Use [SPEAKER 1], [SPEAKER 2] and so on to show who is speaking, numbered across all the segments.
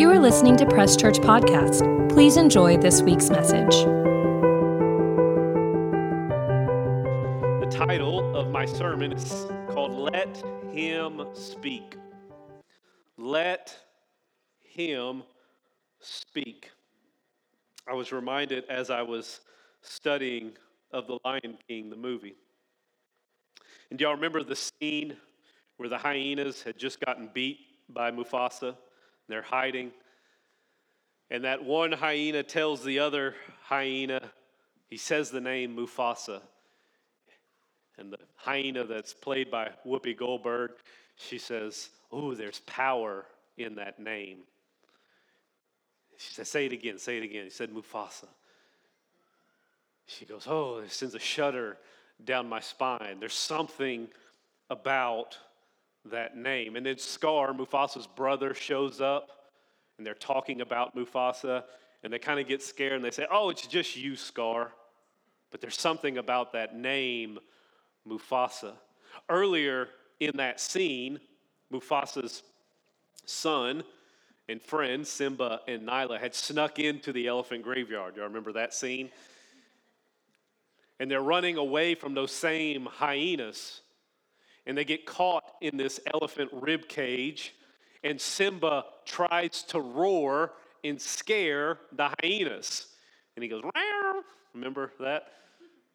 [SPEAKER 1] You are listening to Press Church Podcast. Please enjoy this week's message.
[SPEAKER 2] The title of my sermon is called Let Him Speak. Let Him Speak. I was reminded as I was studying of The Lion King, the movie. And do y'all remember the scene where the hyenas had just gotten beat by Mufasa? They're hiding. And that one hyena tells the other hyena, he says the name Mufasa. And the hyena that's played by Whoopi Goldberg, she says, Oh, there's power in that name. She says, Say it again, say it again. He said, Mufasa. She goes, Oh, it sends a shudder down my spine. There's something about that name. And then Scar, Mufasa's brother, shows up and they're talking about Mufasa and they kind of get scared and they say, Oh, it's just you, Scar. But there's something about that name, Mufasa. Earlier in that scene, Mufasa's son and friends, Simba and Nala, had snuck into the elephant graveyard. Y'all remember that scene? And they're running away from those same hyenas and they get caught in this elephant rib cage, and Simba tries to roar and scare the hyenas. And he goes, Row! remember that?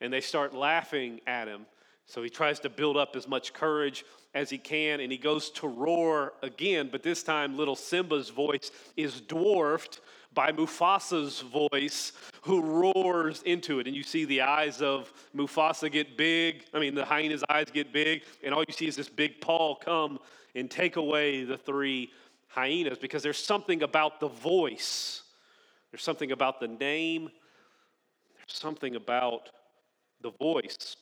[SPEAKER 2] And they start laughing at him. So he tries to build up as much courage as he can, and he goes to roar again, but this time little Simba's voice is dwarfed by Mufasa's voice, who roars into it. And you see the eyes of Mufasa get big. I mean, the hyena's eyes get big, and all you see is this big paw come and take away the three hyenas because there's something about the voice, there's something about the name, there's something about the voice.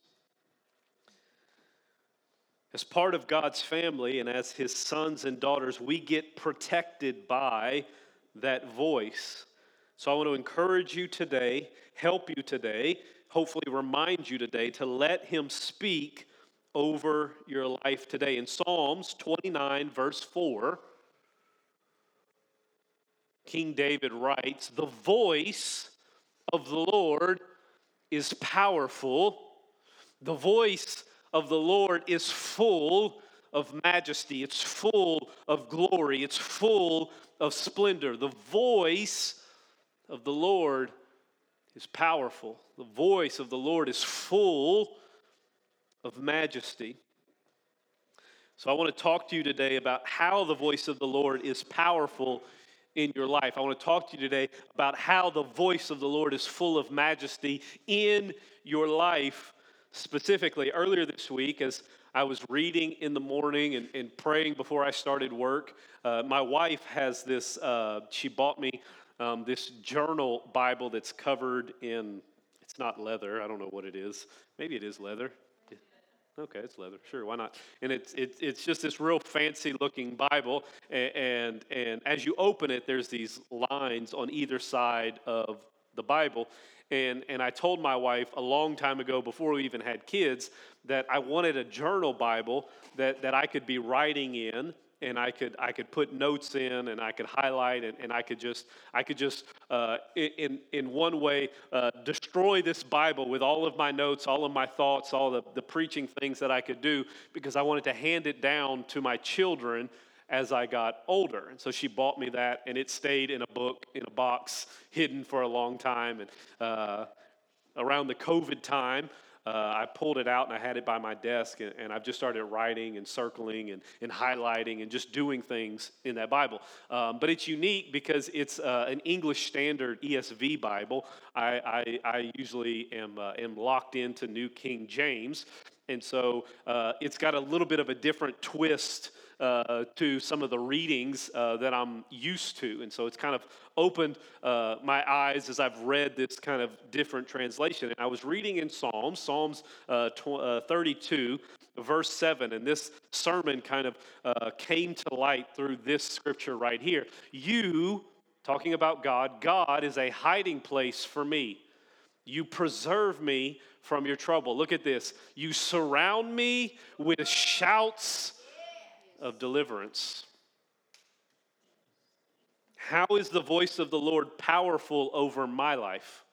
[SPEAKER 2] As part of God's family and as his sons and daughters, we get protected by that voice. So I want to encourage you today, help you today, hopefully remind you today to let him speak over your life today. In Psalms 29, verse 4, King David writes, The voice of the Lord is powerful. The voice of the Lord is full of majesty, it's full of glory, it's full of splendor. The voice of the Lord is powerful. The voice of the Lord is full of majesty. So, I want to talk to you today about how the voice of the Lord is powerful in your life. I want to talk to you today about how the voice of the Lord is full of majesty in your life specifically. Earlier this week, as I was reading in the morning and, and praying before I started work. Uh, my wife has this, uh, she bought me um, this journal Bible that's covered in, it's not leather, I don't know what it is. Maybe it is leather. Okay, it's leather. Sure, why not? And it's it's it's just this real fancy looking Bible, and, and and as you open it, there's these lines on either side of the Bible, and, and I told my wife a long time ago, before we even had kids, that I wanted a journal Bible that, that I could be writing in and I could I could put notes in and I could highlight and, and I could just I could just uh, in in one way uh, destroy this Bible with all of my notes, all of my thoughts, all the, the preaching things that I could do because I wanted to hand it down to my children as I got older. And so she bought me that, and it stayed in a book, in a box, hidden for a long time. And uh, around the COVID time, uh, I pulled it out and I had it by my desk, and, and, I've just started writing and circling and, and highlighting and just doing things in that Bible. Um, but it's unique because it's uh, an English Standard ESV Bible. I, I, I usually am, uh, am locked into New King James, and so uh, it's got a little bit of a different twist uh, to some of the readings uh, that I'm used to. And so it's kind of opened uh, my eyes as I've read this kind of different translation. And I was reading in Psalms, Psalms uh, tw- uh, 32, verse 7, and this sermon kind of uh, came to light through this scripture right here. You, talking about God, God is a hiding place for me. You preserve me from your trouble. Look at this. You surround me with shouts of deliverance. How is the voice of the Lord powerful over my life?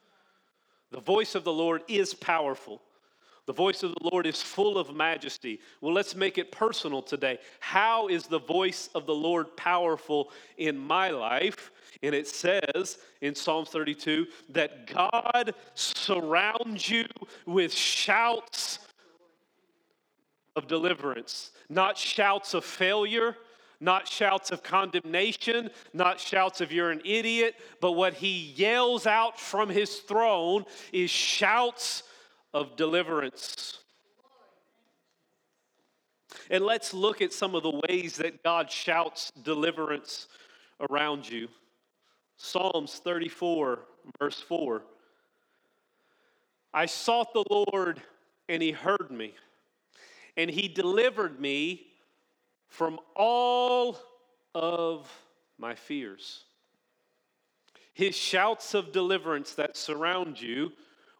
[SPEAKER 2] The voice of the Lord is powerful. The voice of the Lord is full of majesty. Well, let's make it personal today. How is the voice of the Lord powerful in my life? And it says in Psalm 32 that God surrounds you with shouts of deliverance, not shouts of failure, not shouts of condemnation, not shouts of you're an idiot, but what he yells out from his throne is shouts of deliverance. And let's look at some of the ways that God shouts deliverance around you. Psalms 34, verse 4. I sought the Lord, and he heard me, and he delivered me from all of my fears. His shouts of deliverance that surround you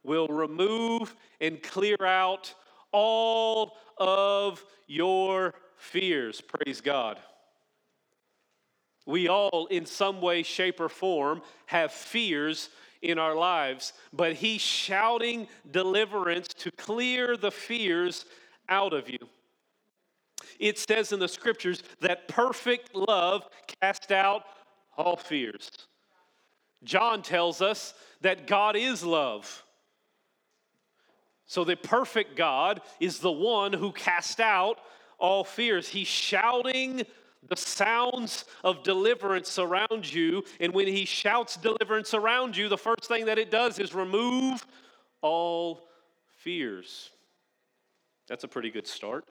[SPEAKER 2] will remove and clear out all of your fears. Praise God. We all, in some way, shape, or form, have fears in our lives, but He's shouting deliverance to clear the fears out of you. It says in the scriptures that perfect love casts out all fears. John tells us that God is love. So the perfect God is the one who cast out all fears. He's shouting the sounds of deliverance around you. And when he shouts deliverance around you, the first thing that it does is remove all fears. That's a pretty good start.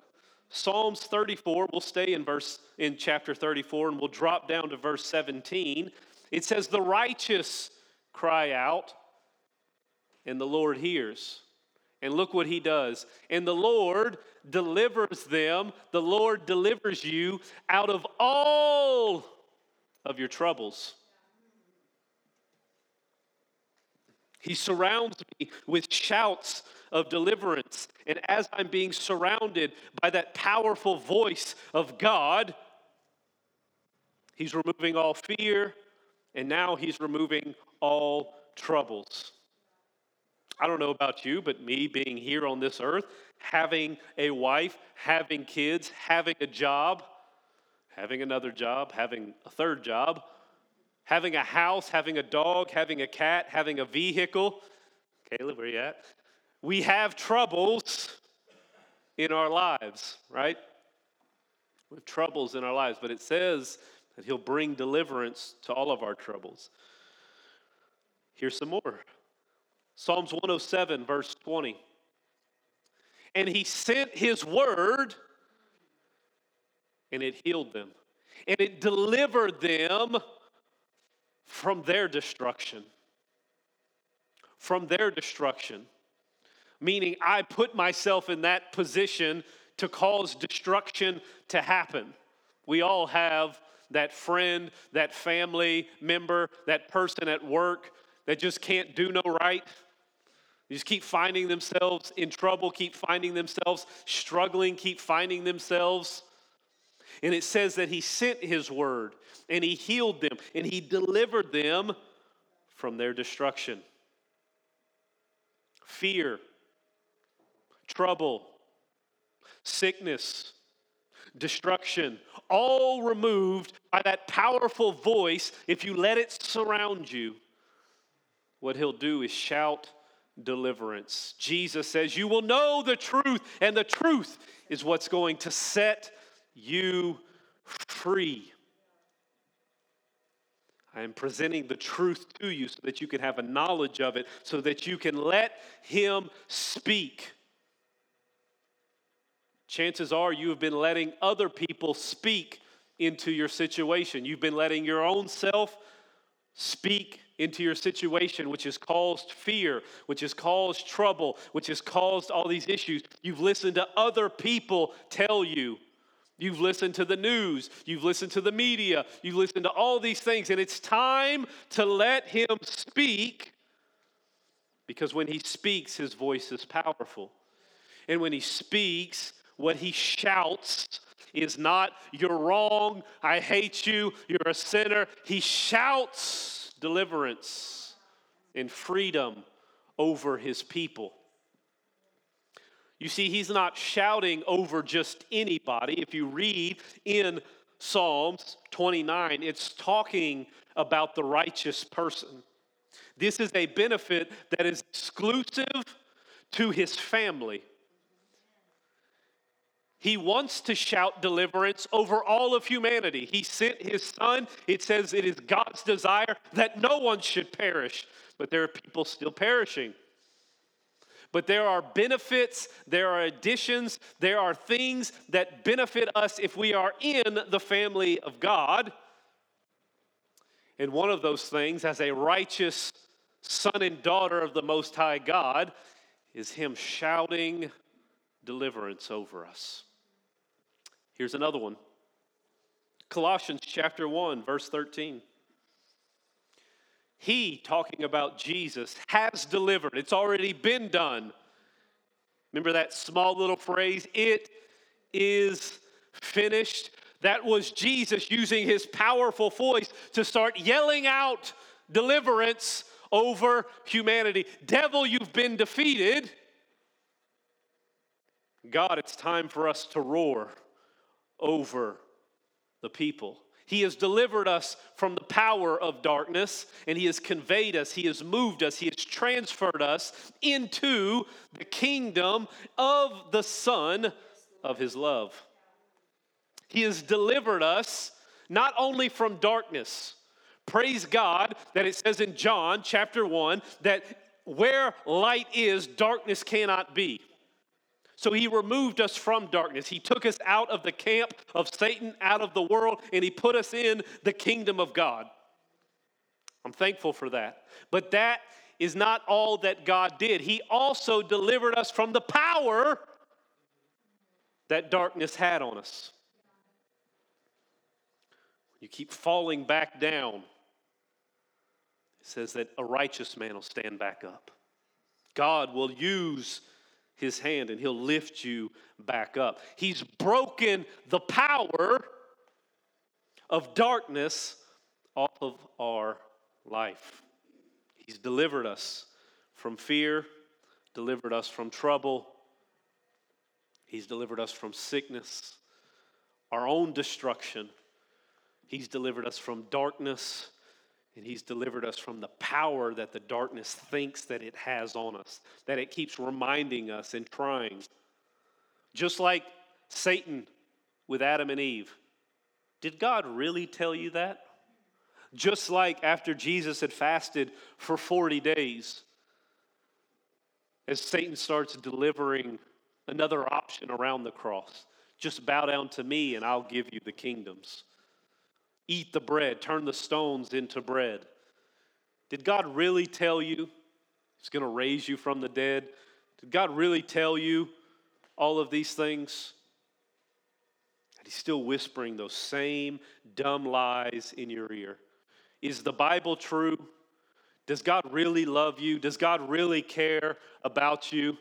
[SPEAKER 2] Psalms 34, we'll stay in verse in chapter 34 and we'll drop down to verse 17. It says, The righteous cry out, and the Lord hears. And look what he does. And the Lord delivers them, the Lord delivers you out of all of your troubles. He surrounds me with shouts of deliverance. And as I'm being surrounded by that powerful voice of God, He's removing all fear, and now He's removing all troubles. I don't know about you, but me being here on this earth, having a wife, having kids, having a job, having another job, having a third job, having a house, having a dog, having a cat, having a vehicle. Caleb, where you at? We have troubles in our lives, right? We have troubles in our lives, but it says that He'll bring deliverance to all of our troubles. Here's some more. Psalms 107, verse 20. And he sent his word, and it healed them, and it delivered them from their destruction. From their destruction. Meaning, I put myself in that position to cause destruction to happen. We all have that friend, that family member, that person at work that just can't do no right they just keep finding themselves in trouble, keep finding themselves struggling, keep finding themselves. And it says that he sent his word and he healed them and he delivered them from their destruction. Fear, trouble, sickness, destruction, all removed by that powerful voice. If you let it surround you, what he'll do is shout deliverance. Jesus says, You will know the truth, and the truth is what's going to set you free. I am presenting the truth to you so that you can have a knowledge of it, so that you can let Him speak. Chances are you have been letting other people speak into your situation. You've been letting your own self speak into your situation, which has caused fear, which has caused trouble, which has caused all these issues. You've listened to other people tell you. You've listened to the news. You've listened to the media. You've listened to all these things. And it's time to let him speak because when he speaks, his voice is powerful. And when he speaks, what he shouts is not, you're wrong, I hate you, you're a sinner. He shouts deliverance and freedom over his people. You see, he's not shouting over just anybody. If you read in Psalms 29, it's talking about the righteous person. This is a benefit that is exclusive to his family. He wants to shout deliverance over all of humanity. He sent his son. It says it is God's desire that no one should perish, but there are people still perishing. But there are benefits, there are additions, there are things that benefit us if we are in the family of God. And one of those things, as a righteous son and daughter of the Most High God, is Him shouting deliverance over us. Here's another one Colossians chapter 1, verse 13. He, talking about Jesus, has delivered. It's already been done. Remember that small little phrase? It is finished. That was Jesus using his powerful voice to start yelling out deliverance over humanity. Devil, you've been defeated. God, it's time for us to roar over the people. He has delivered us from the power of darkness, and He has conveyed us, He has moved us, He has transferred us into the kingdom of the Son of His love. He has delivered us not only from darkness, praise God that it says in John chapter 1 that where light is, darkness cannot be. So he removed us from darkness. He took us out of the camp of Satan, out of the world, and he put us in the kingdom of God. I'm thankful for that. But that is not all that God did. He also delivered us from the power that darkness had on us. You keep falling back down. It says that a righteous man will stand back up. God will use his hand and he'll lift you back up. He's broken the power of darkness off of our life. He's delivered us from fear, delivered us from trouble, He's delivered us from sickness, our own destruction. He's delivered us from darkness and He's delivered us from the power that the darkness thinks that it has on us, that it keeps reminding us and trying. Just like Satan with Adam and Eve. Did God really tell you that? Just like after Jesus had fasted for 40 days, as Satan starts delivering another option around the cross just bow down to me and I'll give you the kingdoms. Eat the bread, turn the stones into bread. Did God really tell you He's going to raise you from the dead? Did God really tell you all of these things? And He's still whispering those same dumb lies in your ear. Is the Bible true? Does God really love you? Does God really care about you?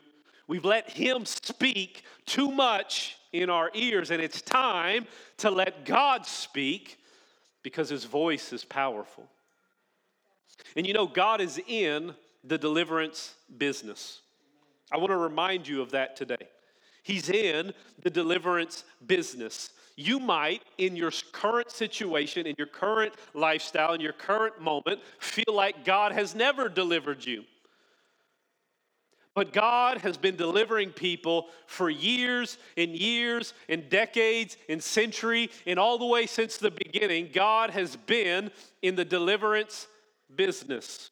[SPEAKER 2] We've let Him speak too much in our ears, and it's time to let God speak because his voice is powerful. And you know, God is in the deliverance business. I want to remind you of that today. He's in the deliverance business. You might, in your current situation, in your current lifestyle, in your current moment, feel like God has never delivered you. But God has been delivering people for years and years and decades and century and all the way since the beginning. God has been in the deliverance business.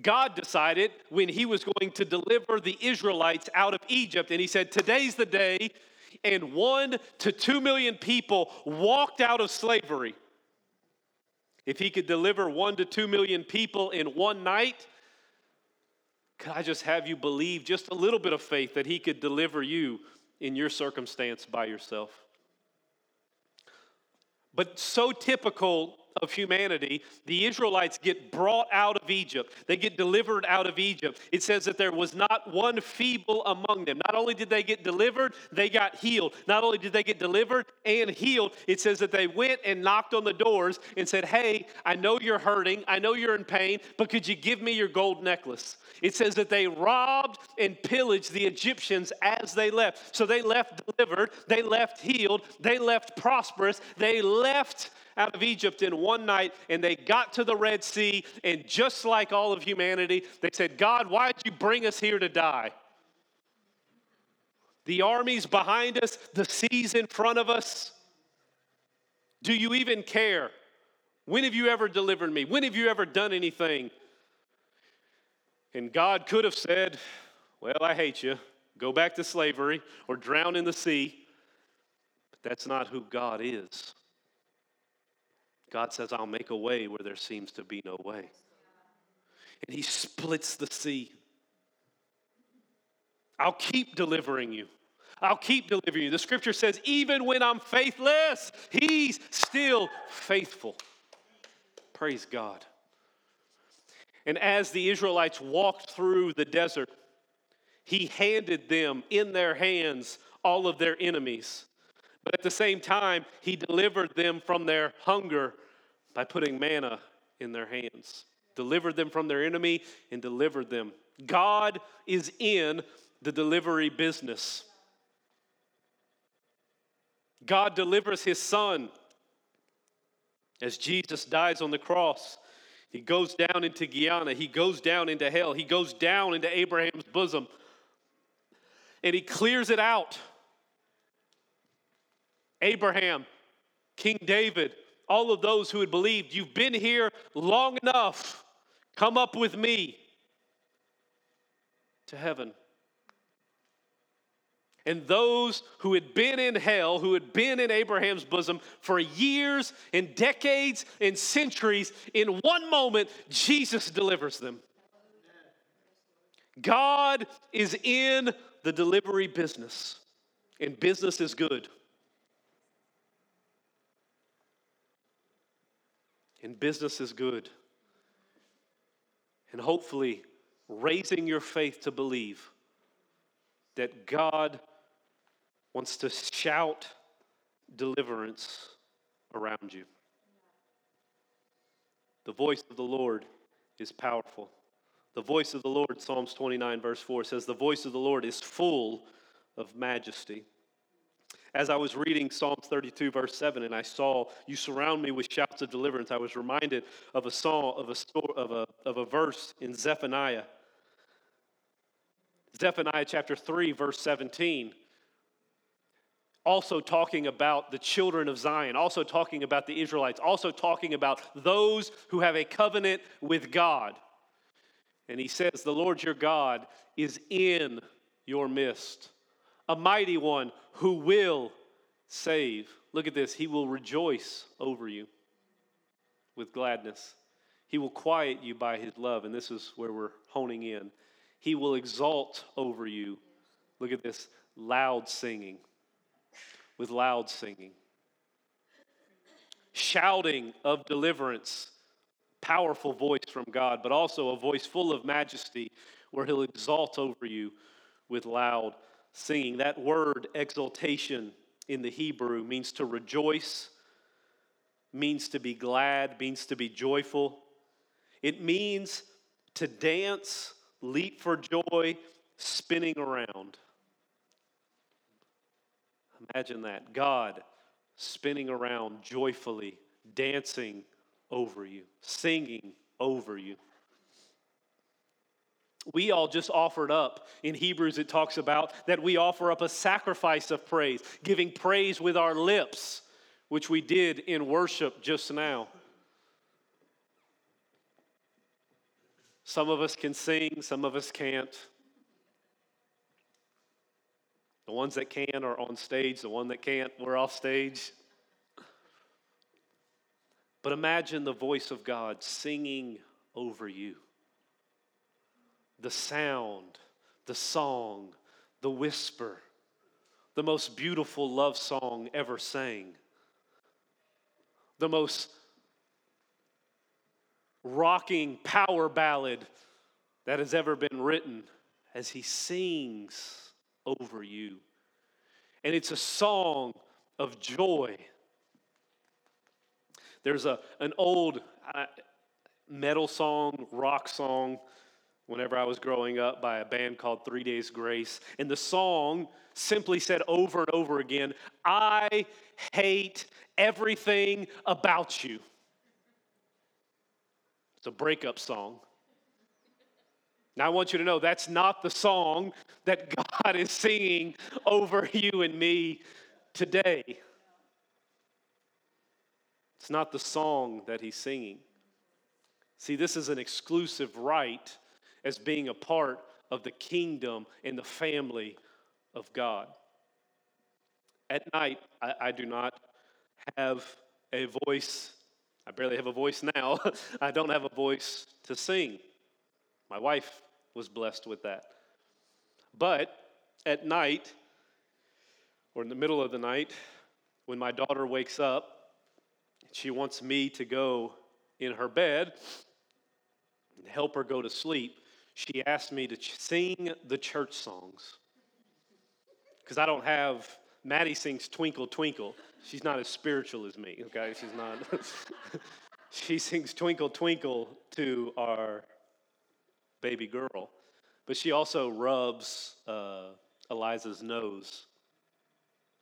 [SPEAKER 2] God decided when he was going to deliver the Israelites out of Egypt, and he said, Today's the day, and one to two million people walked out of slavery. If he could deliver one to two million people in one night, could I just have you believe just a little bit of faith that He could deliver you in your circumstance by yourself? But so typical of humanity, the Israelites get brought out of Egypt. They get delivered out of Egypt. It says that there was not one feeble among them. Not only did they get delivered, they got healed. Not only did they get delivered and healed, it says that they went and knocked on the doors and said, Hey, I know you're hurting. I know you're in pain, but could you give me your gold necklace? It says that they robbed and pillaged the Egyptians as they left. So they left delivered, they left healed, they left prosperous, they left out of Egypt in one night and they got to the Red Sea. And just like all of humanity, they said, God, why'd you bring us here to die? The armies behind us, the seas in front of us. Do you even care? When have you ever delivered me? When have you ever done anything? And God could have said, Well, I hate you. Go back to slavery or drown in the sea. But that's not who God is. God says, I'll make a way where there seems to be no way. And He splits the sea. I'll keep delivering you. I'll keep delivering you. The scripture says, even when I'm faithless, He's still faithful. Praise God. And as the Israelites walked through the desert, he handed them in their hands all of their enemies. But at the same time, he delivered them from their hunger by putting manna in their hands. Delivered them from their enemy and delivered them. God is in the delivery business. God delivers his son as Jesus dies on the cross. He goes down into Gehenna. He goes down into hell. He goes down into Abraham's bosom. And he clears it out. Abraham, King David, all of those who had believed, you've been here long enough. Come up with me to heaven. And those who had been in hell, who had been in Abraham's bosom for years and decades and centuries, in one moment, Jesus delivers them. God is in the delivery business, and business is good. And business is good. And hopefully, raising your faith to believe that God wants to shout deliverance around you. The voice of the Lord is powerful. The voice of the Lord, Psalms 29, verse 4 says, The voice of the Lord is full of majesty. As I was reading Psalms 32, verse 7, and I saw you surround me with shouts of deliverance, I was reminded of a song, of a, story, of a, of a verse in Zephaniah. Zephaniah chapter 3, verse 17 also talking about the children of Zion, also talking about the Israelites, also talking about those who have a covenant with God. And he says, The Lord your God is in your midst, a mighty one who will save. Look at this. He will rejoice over you with gladness. He will quiet you by his love. And this is where we're honing in. He will exalt over you. Look at this loud singing with loud singing, shouting of deliverance, powerful voice from God, but also a voice full of majesty where he'll exalt over you with loud singing. That word exaltation in the Hebrew means to rejoice, means to be glad, means to be joyful. It means to dance, leap for joy, spinning around. Imagine that. God spinning around joyfully, dancing over you, singing over you. We all just offered up. In Hebrews, it talks about that we offer up a sacrifice of praise, giving praise with our lips, which we did in worship just now. Some of us can sing, some of us can't. The ones that can are on stage, the one that can't, we're off stage. But imagine the voice of God singing over you. The sound, the song, the whisper, the most beautiful love song ever sang, the most rocking power ballad that has ever been written as he sings over you. And it's a song of joy. There's a, an old uh, metal song, rock song, whenever I was growing up by a band called Three Days Grace. And the song simply said over and over again, I hate everything about you. It's a breakup song. Now, I want you to know that's not the song that God is singing over you and me today. It's not the song that He's singing. See, this is an exclusive right as being a part of the kingdom and the family of God. At night, I, I do not have a voice. I barely have a voice now. I don't have a voice to sing. My wife was blessed with that. But at night, or in the middle of the night, when my daughter wakes up, she wants me to go in her bed and help her go to sleep. She asked me to sing the church songs. Because I don't have, Maddie sings Twinkle Twinkle. She's not as spiritual as me, okay? She's not. she sings Twinkle Twinkle to our baby girl. But she also rubs uh, Eliza's nose,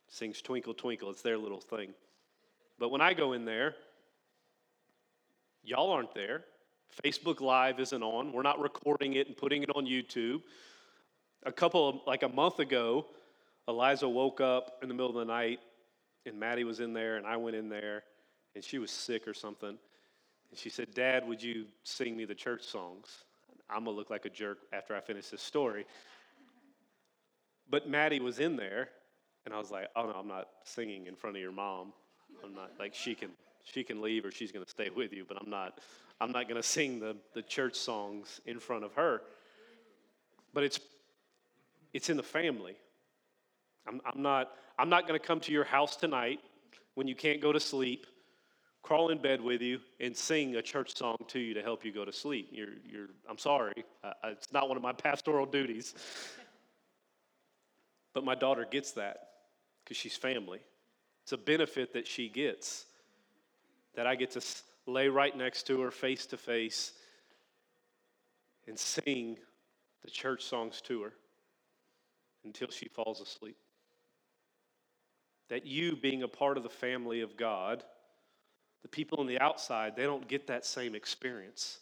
[SPEAKER 2] sings Twinkle Twinkle. It's their little thing. But when I go in there, y'all aren't there. Facebook Live isn't on. We're not recording it and putting it on YouTube. A couple of, like a month ago, Eliza woke up in the middle of the night and Maddie was in there and I went in there and she was sick or something. And she said, Dad, would you sing me the church songs? I'm going to look like a jerk after I finish this story. But Maddie was in there, and I was like, oh no, I'm not singing in front of your mom. I'm not like she can she can leave or she's going to stay with you, but I'm not I'm not going to sing the, the church songs in front of her. But it's it's in the family. I'm, I'm not I'm not going to come to your house tonight when you can't go to sleep crawl in bed with you and sing a church song to you to help you go to sleep. You're, you're, I'm sorry, uh, it's not one of my pastoral duties. But my daughter gets that because she's family. It's a benefit that she gets that I get to lay right next to her face to face and sing the church songs to her until she falls asleep. That you, being a part of the family of God, the people on the outside, they don't get that same experience.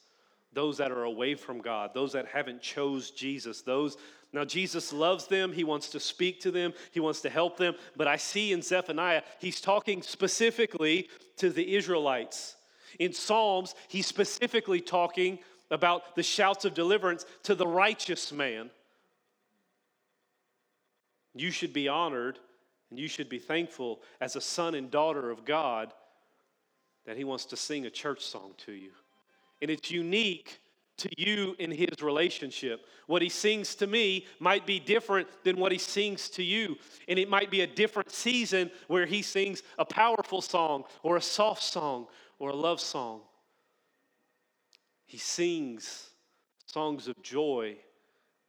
[SPEAKER 2] Those that are away from God, those that haven't chose Jesus, those now Jesus loves them, he wants to speak to them, he wants to help them, but I see in Zephaniah he's talking specifically to the Israelites. In Psalms, he's specifically talking about the shouts of deliverance to the righteous man. You should be honored and you should be thankful as a son and daughter of God that he wants to sing a church song to you. And it's unique to you in his relationship. What he sings to me might be different than what he sings to you. And it might be a different season where he sings a powerful song or a soft song or a love song. He sings songs of joy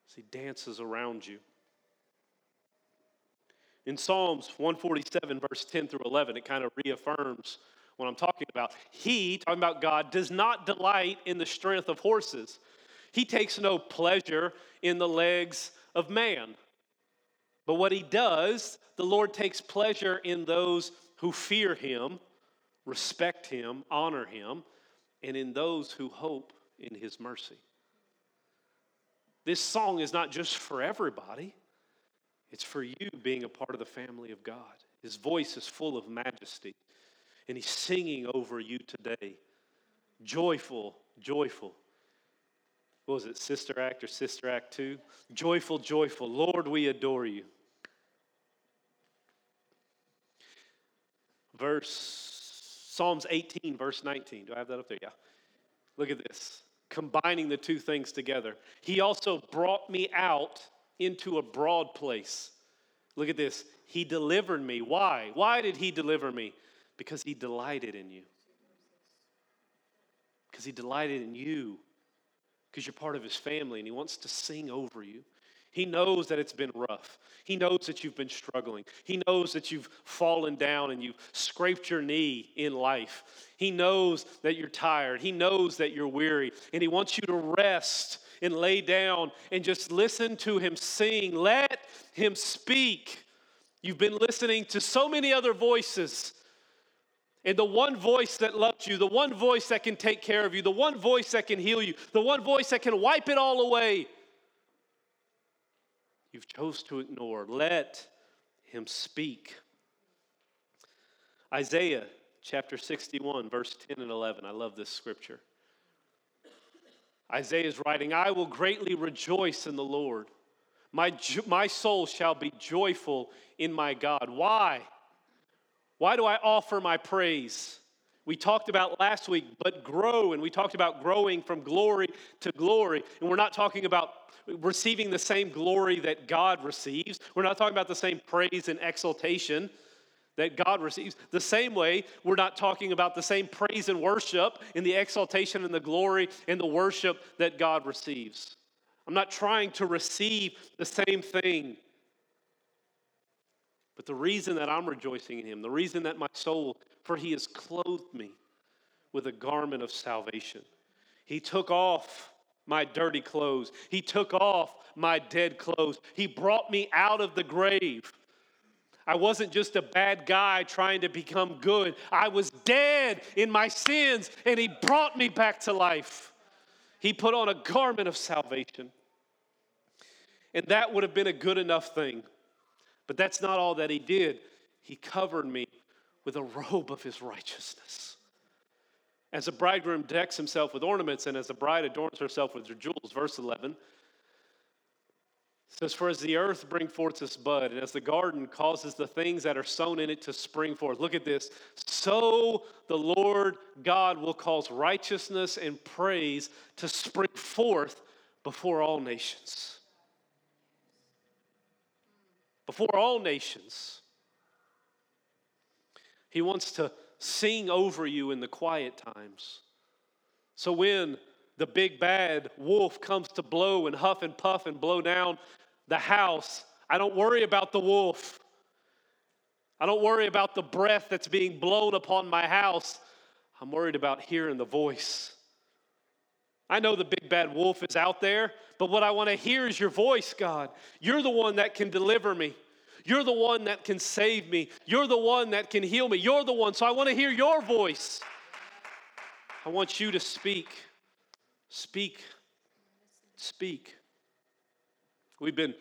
[SPEAKER 2] as he dances around you. In Psalms 147, verse 10 through 11, it kind of reaffirms what I'm talking about. He, talking about God, does not delight in the strength of horses. He takes no pleasure in the legs of man. But what he does, the Lord takes pleasure in those who fear him, respect him, honor him, and in those who hope in his mercy. This song is not just for everybody, it's for you being a part of the family of God. His voice is full of majesty and He's singing over you today. Joyful, joyful. What was it, Sister Act or Sister Act 2? Joyful, joyful. Lord, we adore you. Verse Psalms 18, verse 19. Do I have that up there? Yeah. Look at this. Combining the two things together. He also brought me out into a broad place. Look at this. He delivered me. Why? Why did he deliver me? Because he delighted in you. because he delighted in you, because you're part of his family, and he wants to sing over you. He knows that it's been rough. He knows that you've been struggling. He knows that you've fallen down and you've scraped your knee in life. He knows that you're tired. He knows that you're weary. And He wants you to rest and lay down and just listen to Him sing. Let Him speak. You've been listening to so many other voices. And the one voice that loves you, the one voice that can take care of you, the one voice that can heal you, the one voice that can wipe it all away you've chose to ignore. Let him speak. Isaiah chapter 61, verse 10 and 11. I love this scripture. Isaiah is writing, I will greatly rejoice in the Lord. My, my soul shall be joyful in my God. Why? Why do I offer my praise? We talked about last week, but grow, and we talked about growing from glory to glory. And we're not talking about receiving the same glory that God receives. We're not talking about the same praise and exaltation that God receives. The same way, we're not talking about the same praise and worship in the exaltation and the glory and the worship that God receives. I'm not trying to receive the same thing. But the reason that I'm rejoicing in Him, the reason that my soul, for He has clothed me with a garment of salvation. He took off my dirty clothes. He took off my dead clothes. He brought me out of the grave. I wasn't just a bad guy trying to become good. I was dead in my sins, and He brought me back to life. He put on a garment of salvation. And that would have been a good enough thing. But that's not all that He did. He covered me with a robe of His righteousness. As a bridegroom decks himself with ornaments, and as a bride adorns herself with her jewels. Verse 11 says, For as the earth brings forth its bud, and as the garden causes the things that are sown in it to spring forth. Look at this. So the Lord God will cause righteousness and praise to spring forth before all nations. Before all nations. He wants to sing over you in the quiet times. So when the big bad wolf comes to blow and huff and puff and blow down the house, I don't worry about the wolf. I don't worry about the breath that's being blown upon my house. I'm worried about hearing the voice. I know the big bad wolf is out there, but what I want to hear is your voice, God. You're the one that can deliver me. You're the one that can save me. You're the one that can heal me. You're the one. So I want to hear your voice. I want you to speak. Speak. Speak. We've been,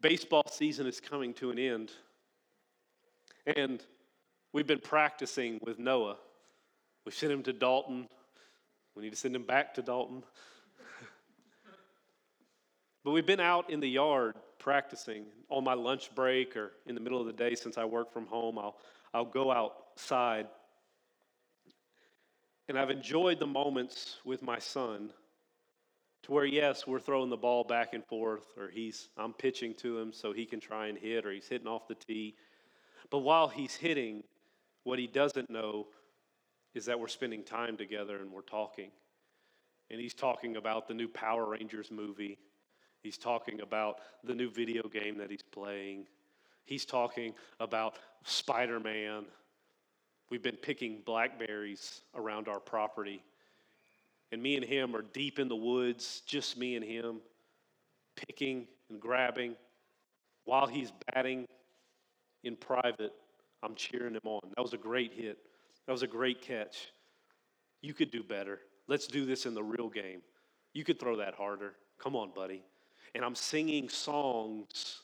[SPEAKER 2] baseball season is coming to an end. And we've been practicing with Noah. We sent him to Dalton. We need to send him back to Dalton. but we've been out in the yard practicing on my lunch break or in the middle of the day since I work from home. I'll, I'll go outside. And I've enjoyed the moments with my son to where, yes, we're throwing the ball back and forth, or he's, I'm pitching to him so he can try and hit, or he's hitting off the tee. But while he's hitting, what he doesn't know is that we're spending time together and we're talking. And he's talking about the new Power Rangers movie He's talking about the new video game that he's playing. He's talking about Spider Man. We've been picking blackberries around our property. And me and him are deep in the woods, just me and him, picking and grabbing. While he's batting in private, I'm cheering him on. That was a great hit. That was a great catch. You could do better. Let's do this in the real game. You could throw that harder. Come on, buddy and I'm singing songs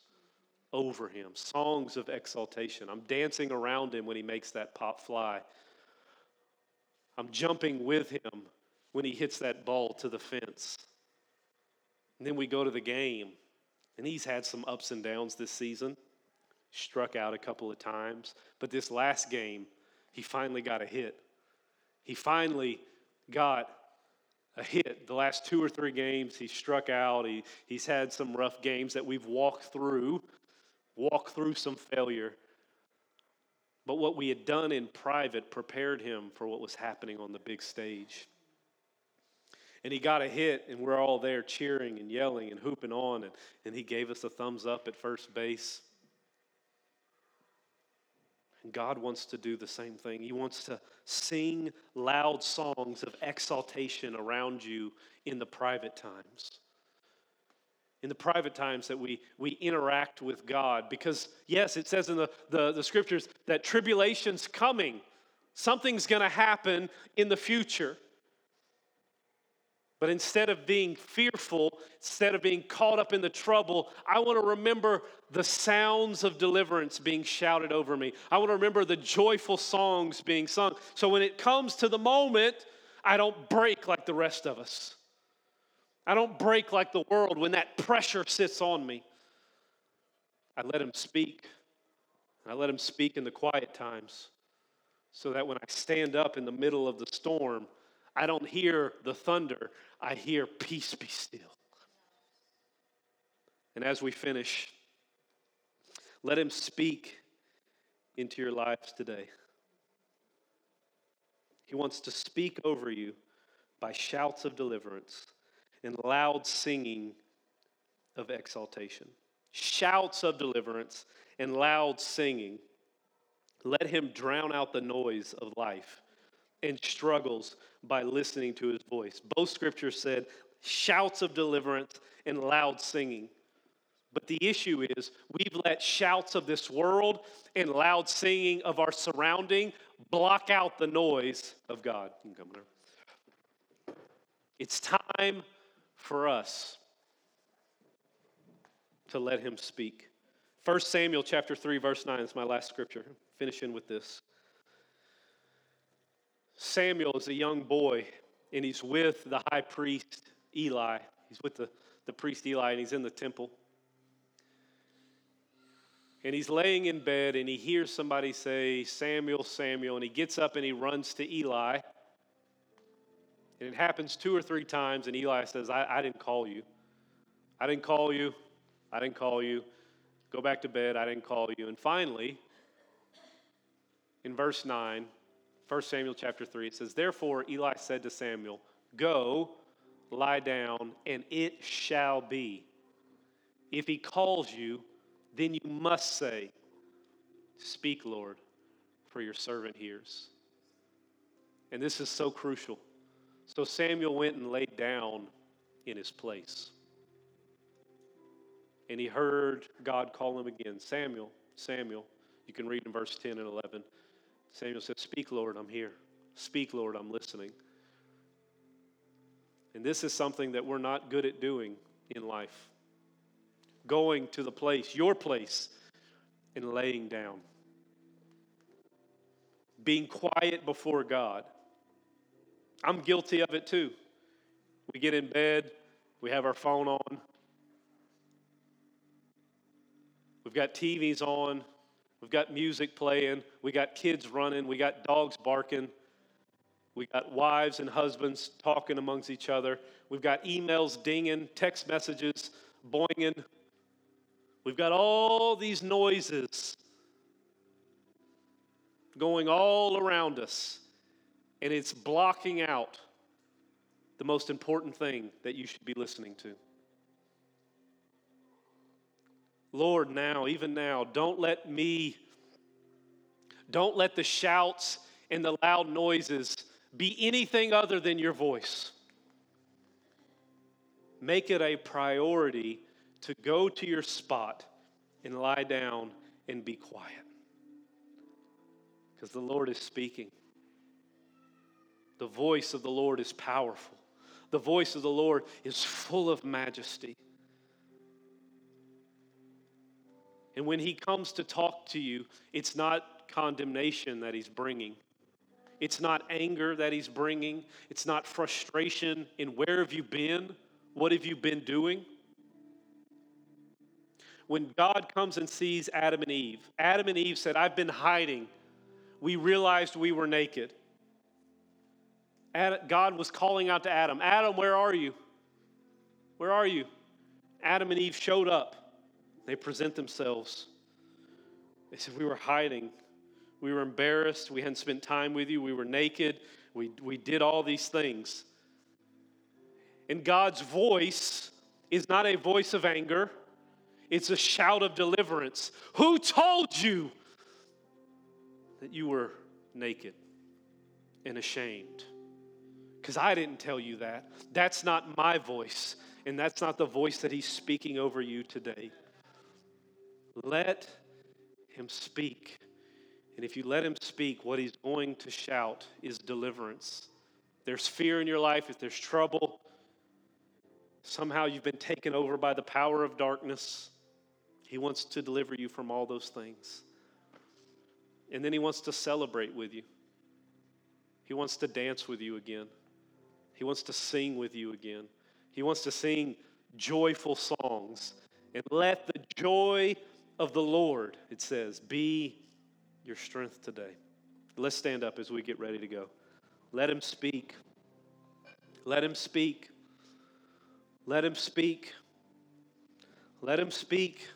[SPEAKER 2] over him, songs of exaltation. I'm dancing around him when he makes that pop fly. I'm jumping with him when he hits that ball to the fence. And then we go to the game, and he's had some ups and downs this season. Struck out a couple of times, but this last game, he finally got a hit. He finally got a hit. The last two or three games, he struck out. He, he's had some rough games that we've walked through, walked through some failure. But what we had done in private prepared him for what was happening on the big stage. and he got a hit, and we're all there cheering and yelling and hooping on, and, and he gave us a thumbs up at first base. God wants to do the same thing. He wants to sing loud songs of exaltation around you in the private times. In the private times that we, we interact with God. Because, yes, it says in the, the, the scriptures that tribulation's coming, something's going to happen in the future. But instead of being fearful, instead of being caught up in the trouble, I want to remember the sounds of deliverance being shouted over me. I want to remember the joyful songs being sung. So when it comes to the moment, I don't break like the rest of us. I don't break like the world when that pressure sits on me. I let him speak. I let him speak in the quiet times so that when I stand up in the middle of the storm, I don't hear the thunder, I hear peace be still. And as we finish, let him speak into your lives today. He wants to speak over you by shouts of deliverance and loud singing of exaltation. Shouts of deliverance and loud singing. Let him drown out the noise of life and struggles by listening to his voice. Both scriptures said shouts of deliverance and loud singing. But the issue is we've let shouts of this world and loud singing of our surrounding block out the noise of God. It's time for us to let him speak. 1 Samuel chapter 3 verse 9 is my last scripture. Finishing with this. Samuel is a young boy, and he's with the high priest Eli. He's with the, the priest Eli, and he's in the temple. And he's laying in bed, and he hears somebody say, Samuel, Samuel, and he gets up and he runs to Eli. And it happens two or three times, and Eli says, I, I didn't call you. I didn't call you. I didn't call you. Go back to bed. I didn't call you. And finally, in verse 9, 1 Samuel chapter 3, it says, Therefore Eli said to Samuel, Go, lie down, and it shall be. If he calls you, then you must say, Speak, Lord, for your servant hears. And this is so crucial. So Samuel went and laid down in his place. And he heard God call him again Samuel, Samuel. You can read in verse 10 and 11. Samuel said, Speak, Lord, I'm here. Speak, Lord, I'm listening. And this is something that we're not good at doing in life going to the place, your place, and laying down. Being quiet before God. I'm guilty of it too. We get in bed, we have our phone on, we've got TVs on, We've got music playing. We got kids running. We got dogs barking. We got wives and husbands talking amongst each other. We've got emails dinging, text messages boinging. We've got all these noises going all around us, and it's blocking out the most important thing that you should be listening to. Lord, now, even now, don't let me, don't let the shouts and the loud noises be anything other than your voice. Make it a priority to go to your spot and lie down and be quiet. Because the Lord is speaking. The voice of the Lord is powerful. The voice of the Lord is full of majesty. And when he comes to talk to you, it's not condemnation that he's bringing. It's not anger that he's bringing. It's not frustration in where have you been? What have you been doing? When God comes and sees Adam and Eve, Adam and Eve said, I've been hiding. We realized we were naked. God was calling out to Adam, Adam, where are you? Where are you? Adam and Eve showed up. They present themselves. They said, We were hiding. We were embarrassed. We hadn't spent time with you. We were naked. We, we did all these things. And God's voice is not a voice of anger, it's a shout of deliverance. Who told you that you were naked and ashamed? Because I didn't tell you that. That's not my voice, and that's not the voice that He's speaking over you today. Let Him speak. And if you let Him speak, what He's going to shout is deliverance. There's fear in your life, if there's trouble, somehow you've been taken over by the power of darkness, He wants to deliver you from all those things. And then He wants to celebrate with you. He wants to dance with you again. He wants to sing with you again. He wants to sing joyful songs. And let the joy of the Lord, it says, be your strength today. Let's stand up as we get ready to go. Let him speak. Let him speak. Let him speak. Let him speak.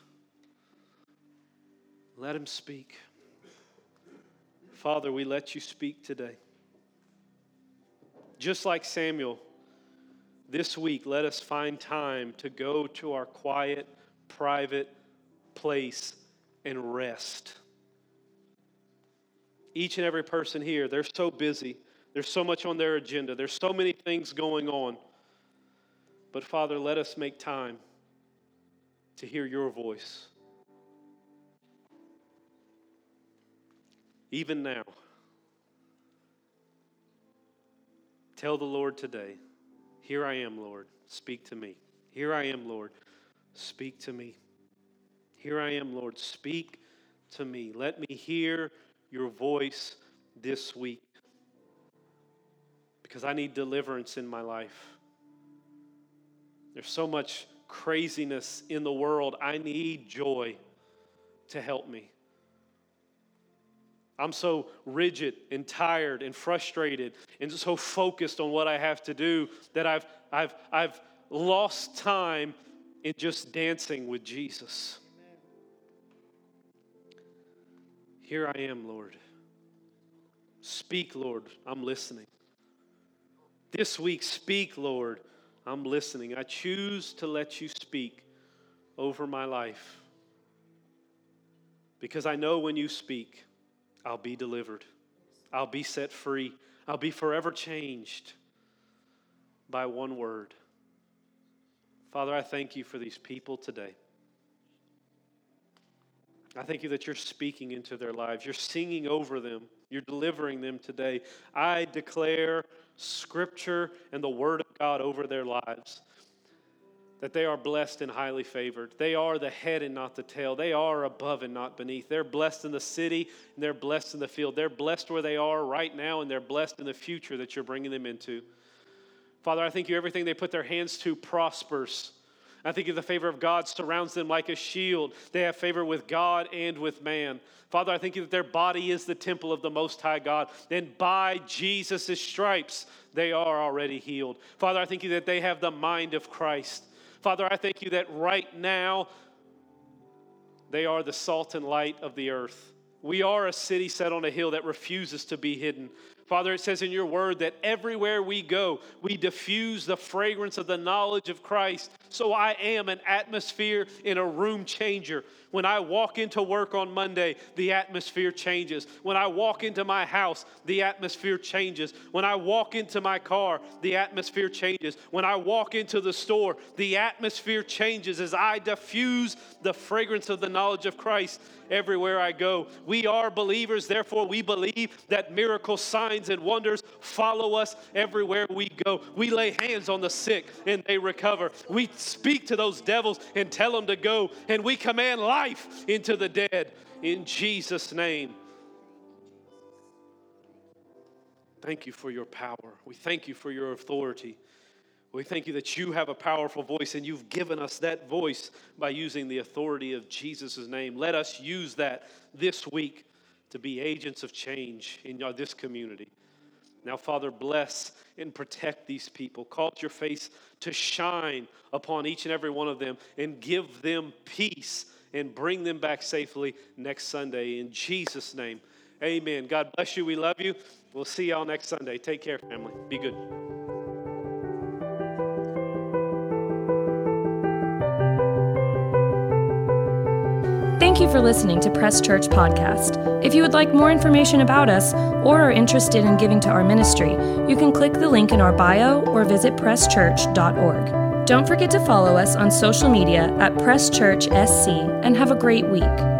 [SPEAKER 2] Let him speak. Father, we let you speak today. Just like Samuel, this week, let us find time to go to our quiet, private place and rest. Each and every person here, they're so busy. There's so much on their agenda. There's so many things going on. But Father, let us make time to hear your voice. Even now, tell the Lord today, Here I am, Lord, speak to me. Here I am, Lord, speak to me. Here I am, Lord, speak to me. Let me hear your voice this week because I need deliverance in my life. There's so much craziness in the world. I need joy to help me. I'm so rigid and tired and frustrated and so focused on what I have to do that I've, I've, I've lost time in just dancing with Jesus. Here I am, Lord. Speak, Lord. I'm listening. This week, speak, Lord. I'm listening. I choose to let you speak over my life because I know when you speak, I'll be delivered, I'll be set free, I'll be forever changed by one word. Father, I thank you for these people today. I thank you that you're speaking into their lives. You're singing over them. You're delivering them today. I declare Scripture and the Word of God over their lives. That they are blessed and highly favored. They are the head and not the tail. They are above and not beneath. They're blessed in the city and they're blessed in the field. They're blessed where they are right now and they're blessed in the future that you're bringing them into. Father, I thank you everything they put their hands to prospers. I think you the favor of God surrounds them like a shield. They have favor with God and with man. Father, I thank you that their body is the temple of the Most High God. And by Jesus' stripes, they are already healed. Father, I thank you that they have the mind of Christ. Father, I thank you that right now they are the salt and light of the earth. We are a city set on a hill that refuses to be hidden. Father, it says in your word that everywhere we go, we diffuse the fragrance of the knowledge of Christ. So I am an atmosphere in a room changer. When I walk into work on Monday, the atmosphere changes. When I walk into my house, the atmosphere changes. When I walk into my car, the atmosphere changes. When I walk into the store, the atmosphere changes as I diffuse the fragrance of the knowledge of Christ everywhere I go. We are believers, therefore, we believe that miracle signs and wonders follow us everywhere we go. We lay hands on the sick and they recover. We speak to those devils and tell them to go, and we command life life into the dead in Jesus' name. Thank you for your power. We thank you for your authority. We thank you that you have a powerful voice and you've given us that voice by using the authority of Jesus' name. Let us use that this week to be agents of change in this community. Now, Father, bless and protect these people. Cause your face to shine upon each and every one of them and give them peace and bring them back safely next Sunday. In Jesus' name, amen. God bless you. We love you. We'll see y'all next Sunday. Take care, family. Be good.
[SPEAKER 1] You for listening to Press Church Podcast. If you would like more information about us or are interested in giving to our ministry, you can click the link in our bio or visit presschurch.org. Don't forget to follow us on social media at Press Church SC and have a great week.